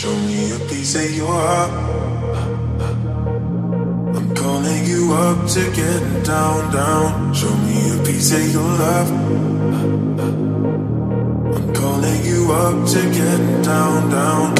Show me a piece of your heart. I'm calling you up to get down, down. Show me a piece of your love. I'm calling you up to get down, down.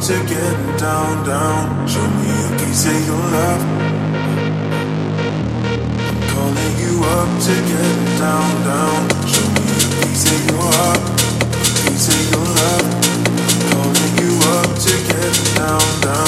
to get down, down. Show me you can say your love. I'm calling you up to get down, down. Show me you can say your up, can say your love. I'm calling you up to get down, down.